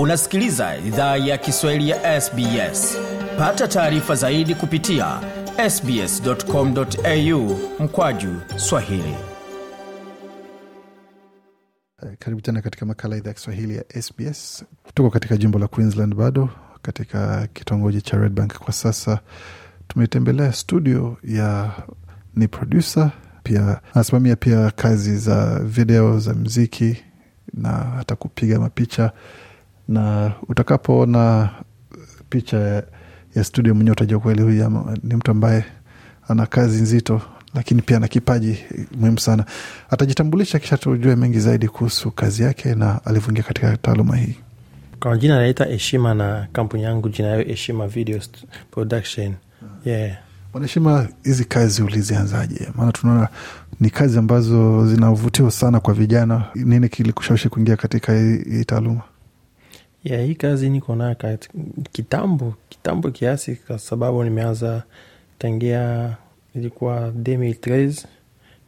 unasikiliza idhaa ya kiswahili ya sbs pata taarifa zaidi kupitia sbscomau mkwaju swahili. Karibu tena katika makala idhaa ya kiswahili ya sbs tuko katika jimbo la queensland bado katika kitongoji cha redbank kwa sasa. Tumetembelea studio ya ni producer pia anasimamia pia kazi za video za mziki na hata kupiga mapicha na utakapoona picha ya studio mwenyewe utajua kweli huyu ni mtu ambaye ana kazi nzito lakini pia na kipaji muhimu sana. Atajitambulisha kisha tujue mengi zaidi kuhusu kazi yake na alivyoingia katika taaluma hii. Kwa jina anaita heshima na kampuni yangu jina yayo heshima video production. Yeah. Wanaheshima hizi kazi ulizianzaje? Maana tunaona ni kazi ambazo zinavutiwa sana kwa vijana. Nini kilikushawishi kuingia katika hii, hii taaluma yeah, hii kazi niko nayo kitambo kitambo kiasi kwa sababu nimeanza tangia ilikuwa 2013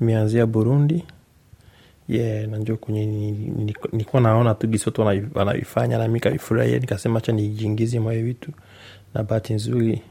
nimeanzia burundi. Yeah, nanjo kwenye nilikuwa naona tu gisi watu wanaifanya nami kaifurahia nikasema cha nijingizi mwayo vitu. Na bahati nzuri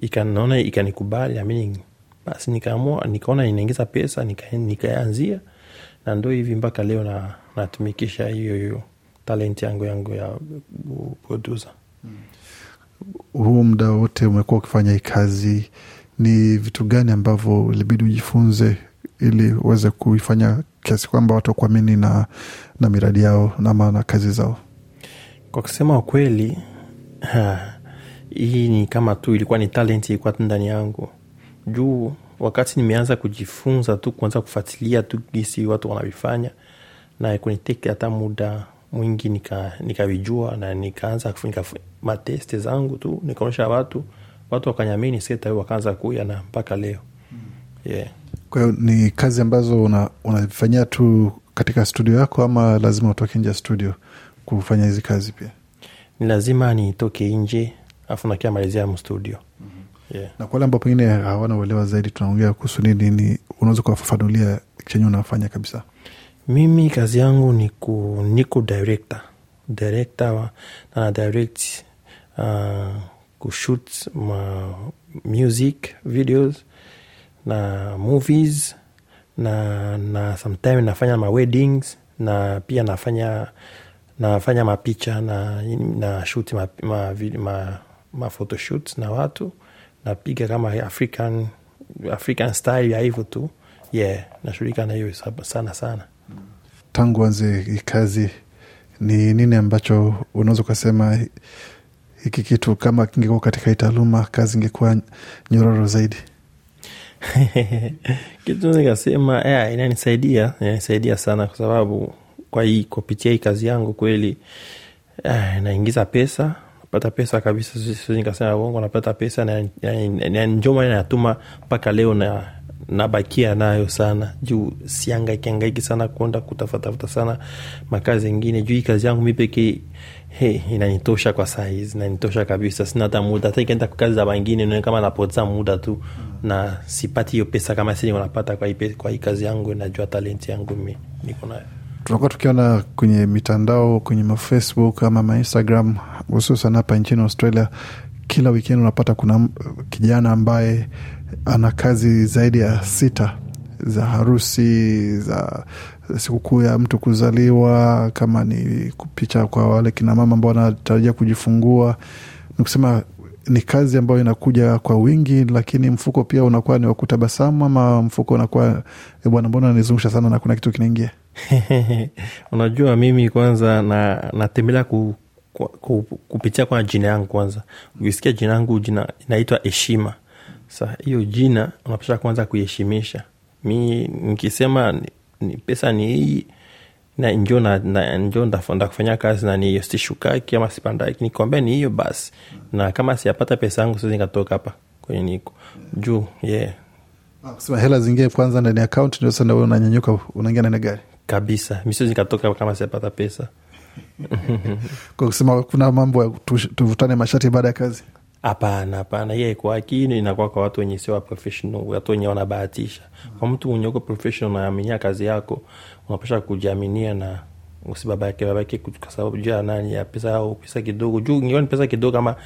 ikanaona ikanikubali namini basi nikaamua nikaona inaingiza pesa nikaanzia. Nika na ndo hivi mpaka leo na natumikisha hiyo hiyo talenti yangu yangu ya produsa huu muda wote umekuwa ukifanya hii kazi ni vitu gani ambavyo ilibidi ujifunze ili uweze kuifanya kiasi kwamba watu wakuamini na, na miradi yao ama na kazi zao? Kwa kusema ukweli hii ni kama tu ilikuwa ni talenti ilikuwa tu ndani yangu. Juu wakati nimeanza kujifunza tu kuanza kufuatilia tu gisi watu wanavifanya na kunitek hata muda mwingi nikavijua nika na nikaanza nika, mateste zangu tu nikaonyesha watu watu wakanyamini seta wakaanza kuya na mpaka leo yeah. kwa hiyo ni kazi ambazo unafanyia una tu katika studio yako ama lazima utoke nje ya studio kufanya hizi kazi pia ni lazima nitoke nje afu nakia malizia mstudio mm-hmm. yeah. na kwa wale ambao pengine hawana uelewa zaidi tunaongea kuhusu nini ni unaweza kuwafafanulia chenye unafanya kabisa mimi kazi yangu ni ku, niko director. Director wa, na direct uh, kushoot ma music videos na movies na na sometime nafanya ma weddings na pia nafanya nafanya mapicha na na shoot ma, ma, ma, ma photoshoot na watu napiga kama african african style ya hivyo tu. Yeah nashughulika na hiyo sana sana tangu anze kazi ni nini ambacho unaweza ukasema hiki kitu kama kingekuwa katika itaaluma taaluma kazi ingekuwa nyororo zaidi? Kitu nikasema yeah, inanisaidia inanisaidia sana kwa sababu kwa hii kupitia hii kazi yangu kweli eh, naingiza pesa napata pesa kabisa nikasema uongo napata pesa na, njoma natuma mpaka leo na nabakia nayo sana. Juu siangaiki angaiki sana kuenda kutafutafuta sana makazi ingine. Juu hii kazi yangu mi pekee hey, inanitosha kwa saizi inanitosha kabisa. Sina hata muda. Hata ikienda kazi za wengine naone kama napoteza muda tu. Na sipati hiyo pesa kama si napata kwa hii, kwa hii kazi yangu najua talenti yangu mi niko nayo. Tunakuwa tukiona kwenye mitandao kwenye mafacebook ama mainstagram hususan hapa nchini australia. Kila wikendi unapata kuna kijana ambaye ana kazi zaidi ya sita za harusi za sikukuu ya mtu kuzaliwa kama ni picha kwa wale kinamama ambao wanatarajia kujifungua. Ni kusema ni kazi ambayo inakuja kwa wingi lakini mfuko pia unakuwa ni wakutabasamu ama mfuko unakuwa bwana mbona nizungusha sana na kuna kitu kinaingia? Unajua mimi kwanza na natembelea ku, ku, ku, kupitia kwa jina yangu kwanza. Ukisikia jina yangu inaitwa heshima sa hiyo jina unapasha kwanza kuiheshimisha. Mi nikisema ni, ni pesa ni hii na njo na, na njo ndakufanya kazi na niyo sishukaki ama sipandaki nikwambia ni hiyo basi. Na kama siapata pesa yangu siwezi nikatoka hapa kwenye niko. Juu yeah. Kusema hela zingie kwanza ndani ya akaunti ndio sasa unanyanyuka unaingia ndani gari. Kabisa. Mi siwezi nikatoka kama siapata pesa. Kwa kusema kuna mambo ya tuvutane mashati baada ya kazi hapana hapana hiyo ikwaki inakuwa kwa watu wenye sio professional watu wenye wanabahatisha. Kwa mtu mwenye uko professional unaaminia kazi yako unapasha kujiaminia na usibabake babake kwa sababu juu ya nani ya pesa au pesa kidogo. Juu ingiwa ni pesa kidogo kama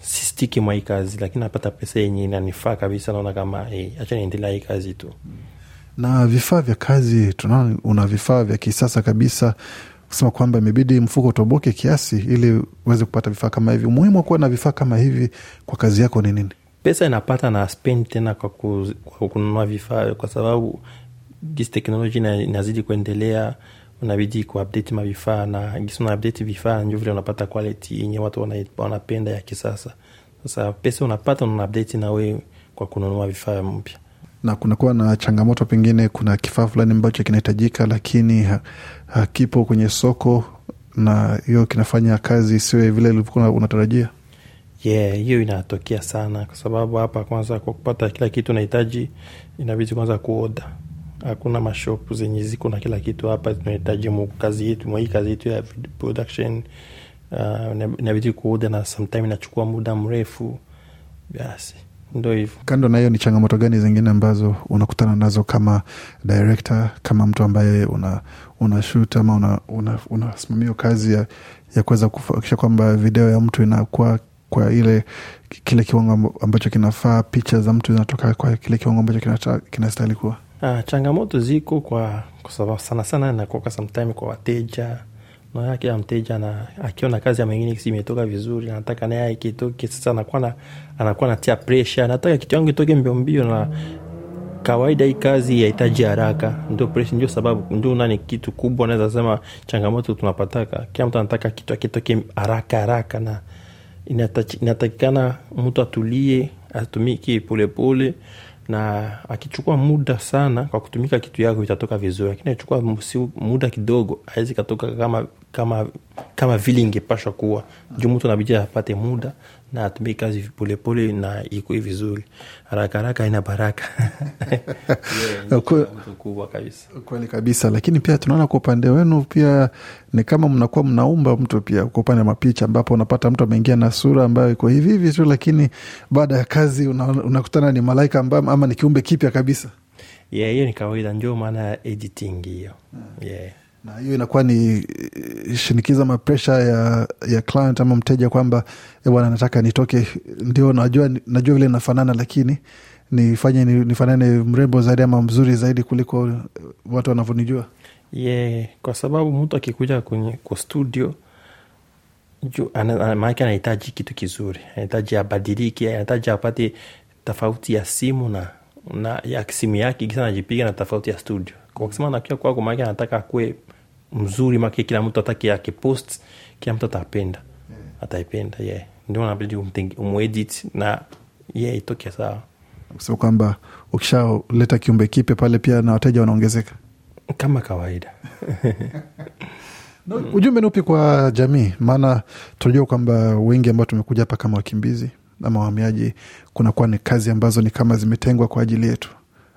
sistiki mwa hii kazi lakini napata pesa yenye inanifaa kabisa naona kama hey, acha niendelea hii kazi tu. Na vifaa vya kazi tunaona una vifaa vya kisasa kabisa kusema kwamba imebidi mfuko utoboke kiasi ili uweze kupata vifaa kama hivi. Umuhimu wa kuwa na vifaa kama hivi kwa kazi yako ni nini? Pesa inapata na spend tena kwa, ku, kwa kununua vifaa kwa sababu gisi teknoloji inazidi kuendelea unabidi kuupdate mavifaa na gisi una vifaa ndio vile unapata quality yenye watu wanapenda ya kisasa. Sasa pesa unapata una na wewe kwa kununua vifaa mpya na kunakuwa na changamoto pengine kuna kifaa fulani ambacho kinahitajika lakini ha- hakipo kwenye soko na hiyo kinafanya kazi isiwe vile ilivyokuwa unatarajia? Yeah hiyo inatokea sana kwa sababu hapa kwanza kwa kupata kila kitu unahitaji inabidi kwanza kuoda. Hakuna mashop zenye ziko na kila kitu hapa tunahitaji kazi yetu mwa kazi yetu ya production uh, inabidi kuoda na sometime inachukua muda mrefu. Basi ndo hivyo. Kando na hiyo ni changamoto gani zingine ambazo unakutana nazo kama director kama mtu ambaye una, una shoot ama unasimamia una, una kazi ya, ya kuweza kuhakikisha kwamba video ya mtu inakuwa kwa ile kile kiwango ambacho kinafaa picha za mtu zinatoka kwa kile kiwango ambacho kinastahili kuwa? Ah, changamoto ziko kwa kwa sababu sana sana inakuwa sometime kwa wateja naona kila mteja na akiona kazi ya mwingine imetoka vizuri nataka naye ikitoke sasa anakuwa na anakuwa natia pressure nataka kitu yangu itoke mbio mbio na kawaida hii kazi yahitaji haraka. Ndio pressure ndio sababu ndio nani kitu kubwa naweza sema changamoto tunapataka. Kila mtu anataka kitu akitoke haraka haraka na inatakikana mtu atulie atumike polepole na akichukua muda sana kwa kutumika kitu yako itatoka vizuri. Lakini akichukua muda kidogo awezi katoka kama kama kama vile ingepashwa kuwa. Juu mtu anabidi apate muda na atumie kazi polepole na ikue vizuri. Haraka haraka ina baraka. Kubwa kabisa. Kweli kabisa. Lakini pia tunaona kwa upande wenu pia ni kama mnakuwa mnaumba mtu pia kwa upande wa mapicha ambapo unapata mtu ameingia na sura ambayo iko hivi hivi tu lakini baada ya kazi una- unakutana ni malaika ambayo ama ni kiumbe kipya kabisa. Yeah, hiyo ni kawaida. Ndio maana ya editing hiyo. Yeah. Na hiyo inakuwa ni eh, shinikiza mapresha ya, ya client ama mteja kwamba "Eh, bwana nataka nitoke. Ndio najua najua vile nafanana lakini nifanye nifanane mrembo zaidi ama mzuri zaidi kuliko eh, watu wanavyonijua. Yeah, kwa sababu mtu akikuja kwenye kwa studio maanake anahitaji kitu kizuri. Anahitaji abadiliki anahitaji apate tofauti ya simu na na ya simu yake kisa anajipiga na tofauti ya studio. Kwa kusema nakia kwako maake anataka akue mzuri make kila mtu atake post kila mtu atapenda. Ataipenda yeah. ndio nabidi umwedit na yeah, itoke sawa. Kusema kwamba ukishaleta kiumbe kipya pale pia na wateja wanaongezeka? Kama kawaida. No, ujumbe ni upi kwa jamii? Maana tunajua kwamba wengi ambao tumekuja hapa kama wakimbizi ama wahamiaji kunakuwa ni kazi ambazo ni kama zimetengwa kwa ajili yetu.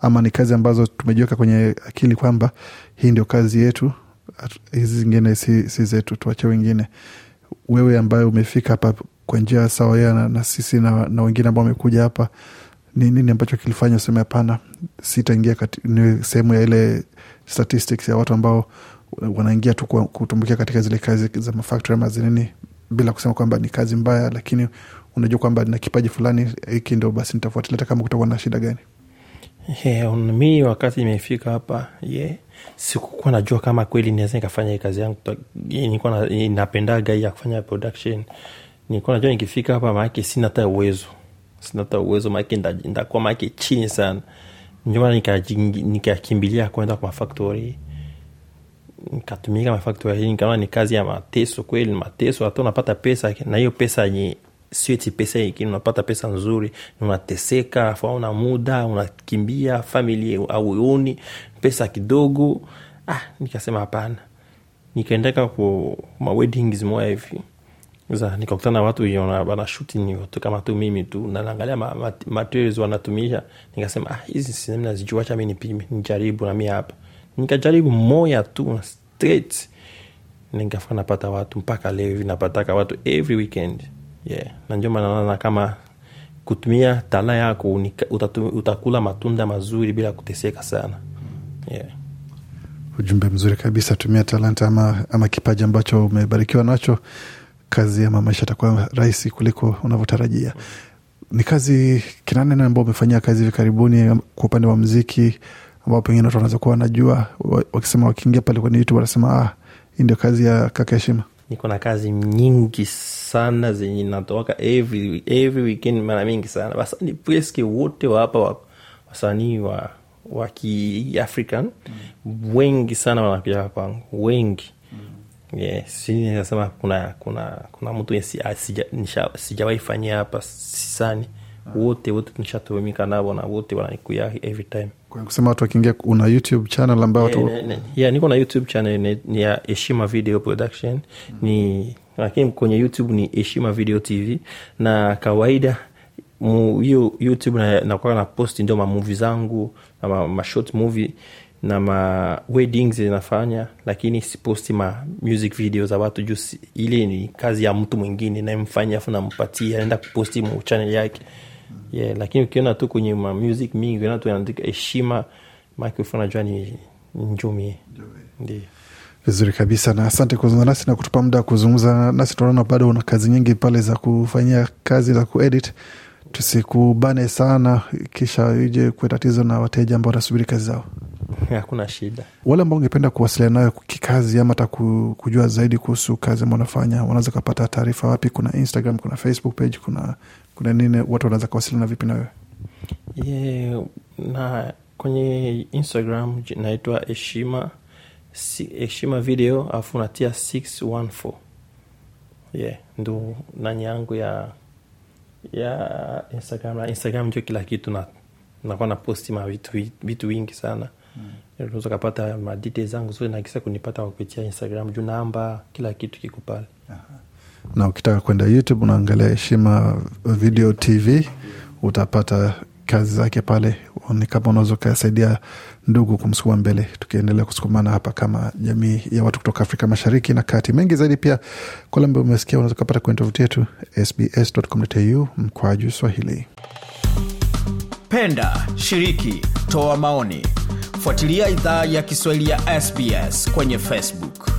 Ama ni kazi ambazo tumejiweka kwenye akili kwamba hii ndio kazi yetu hizi zingine si, si zetu tuache wengine. Wewe ambaye umefika hapa kwa njia sawia na, na sisi na, na wengine ambao wamekuja hapa ni nini ambacho kilifanya useme hapana sitaingia ni sehemu ya ile statistics ya watu ambao wanaingia tu kutumbukia katika zile kazi za mafactory ama zinini bila kusema kwamba ni kazi mbaya lakini unajua kwamba na kipaji fulani hiki ndo basi nitafuatilia hata kama kutakuwa na shida gani Yeah, mi wakati imefika hapa yeah, sikukuwa najua kama kweli naweza nikafanya hii kazi yangu. Nilikuwa na- napendaga hii ya kufanya production. Nilikuwa najua nikifika hapa maake sina hata uwezo. Sina hata uwezo maake nda- ndakuwa maake chini sana. Nikajingi- nikakimbilia kwenda kwa mafaktori nikatumika mafaktori nikaona ni kazi ya mateso kweli mateso hata unapata pesa na hiyo pesa yenye sio pesa ingine unapata pesa nzuri na unateseka una muda unakimbia familia auoni pesa kidogo. Ah, nikasema hapana. Nikaendeka ku maweddings moya hivi. Za nikakutana na watu wanashuti ni watu kama tu mimi tu. Na naangalia ma, wanatumisha. Nikasema ah, hizi sinema nazijua acha mi nipime nijaribu na mi hapa. Nikajaribu moya tu straight. Nikafika napata watu mpaka leo hivi napataka watu every weekend yeah. na ndio maana naona kama kutumia tala yako utakula matunda mazuri bila kuteseka sana yeah. ujumbe mzuri kabisa tumia talanta ama, ama kipaji ambacho umebarikiwa nacho kazi ama maisha atakuwa rahisi kuliko unavyotarajia ni kazi kinanene ambao umefanyia kazi hivi karibuni kwa upande wa mziki ambao pengine watu wanaweza kuwa wanajua wakisema wakiingia pale kwenye youtube wanasema ah, hii ndio kazi ya kaka heshima niko na kazi nyingi sana zenye natoka every, every weekend mara mingi sana. Wasani preske wote wapa wasanii wa, wa kiafrican. Mm. wengi sana wanakuja kwangu. Wengi. Mm. yeah, sinasema kuna kuna kuna mtu ye si- asija- nisha- sijawahi fanyia hapa sisani wote wote nishatumika navo na wote wananikuya every time. Kwa kusema watu wakiingia una youtube channel ambao Yeah, ne- yeah, niko na youtube channel ni, ni ya heshima video production. Ni lakini kwenye youtube ni heshima video tv na kawaida mu- hiyo youtube na- nakuwa na post ndio mamuvi zangu na ma, ma short movie na ma weddings inafanya lakini siposti ma music video za watu juu ile ni kazi ya mtu mwingine namfanya afu nampatia naenda kuposti mu channel yake. Yeah, lakini ukiona tu kwenye ma music mingi ukiona tu anaandika heshima microphone najua ni ni njumi ndio vizuri kabisa na asante kuzungumza nasi na kutupa muda wa kuzungumza nasi. Tunaona bado una kazi nyingi pale za kufanyia kazi za kuedit. Tusikubane sana kisha ije kuwe tatizo na wateja ambao wanasubiri kazi zao. Hakuna shida. Wale ambao ungependa kuwasiliana nayo kikazi ama hata kujua zaidi kuhusu kazi ambao unafanya, wanaweza kupata taarifa wapi? Kuna instagram kuna facebook page kuna kuna nini? Watu wanaweza kuwasiliana vipi na wewe? Yeah, na kwenye instagram naitwa heshima heshima video alafu unatia 614 yeah, ndo nani yangu ya ya instagram. Na instagram ndio kila kitu na nakuwa na posti ma vitu, vitu vingi sana. Unaweza kapata madite zangu zote nakisa kunipata kwa kupitia instagram. Juu namba kila kitu kiko pale. Na ukitaka kwenda youtube unaangalia heshima video tv utapata kazi zake pale ni kama unaweza ukasaidia ndugu kumsukuma mbele tukiendelea kusukumana hapa kama jamii ya watu kutoka afrika mashariki na kati. Mengi zaidi pia kwa lambe umesikia unaweza ukapata kwenye tovuti yetu sbs.com.au mkwaju swahili. Penda shiriki toa maoni. Fuatilia idhaa ya kiswahili ya sbs kwenye facebook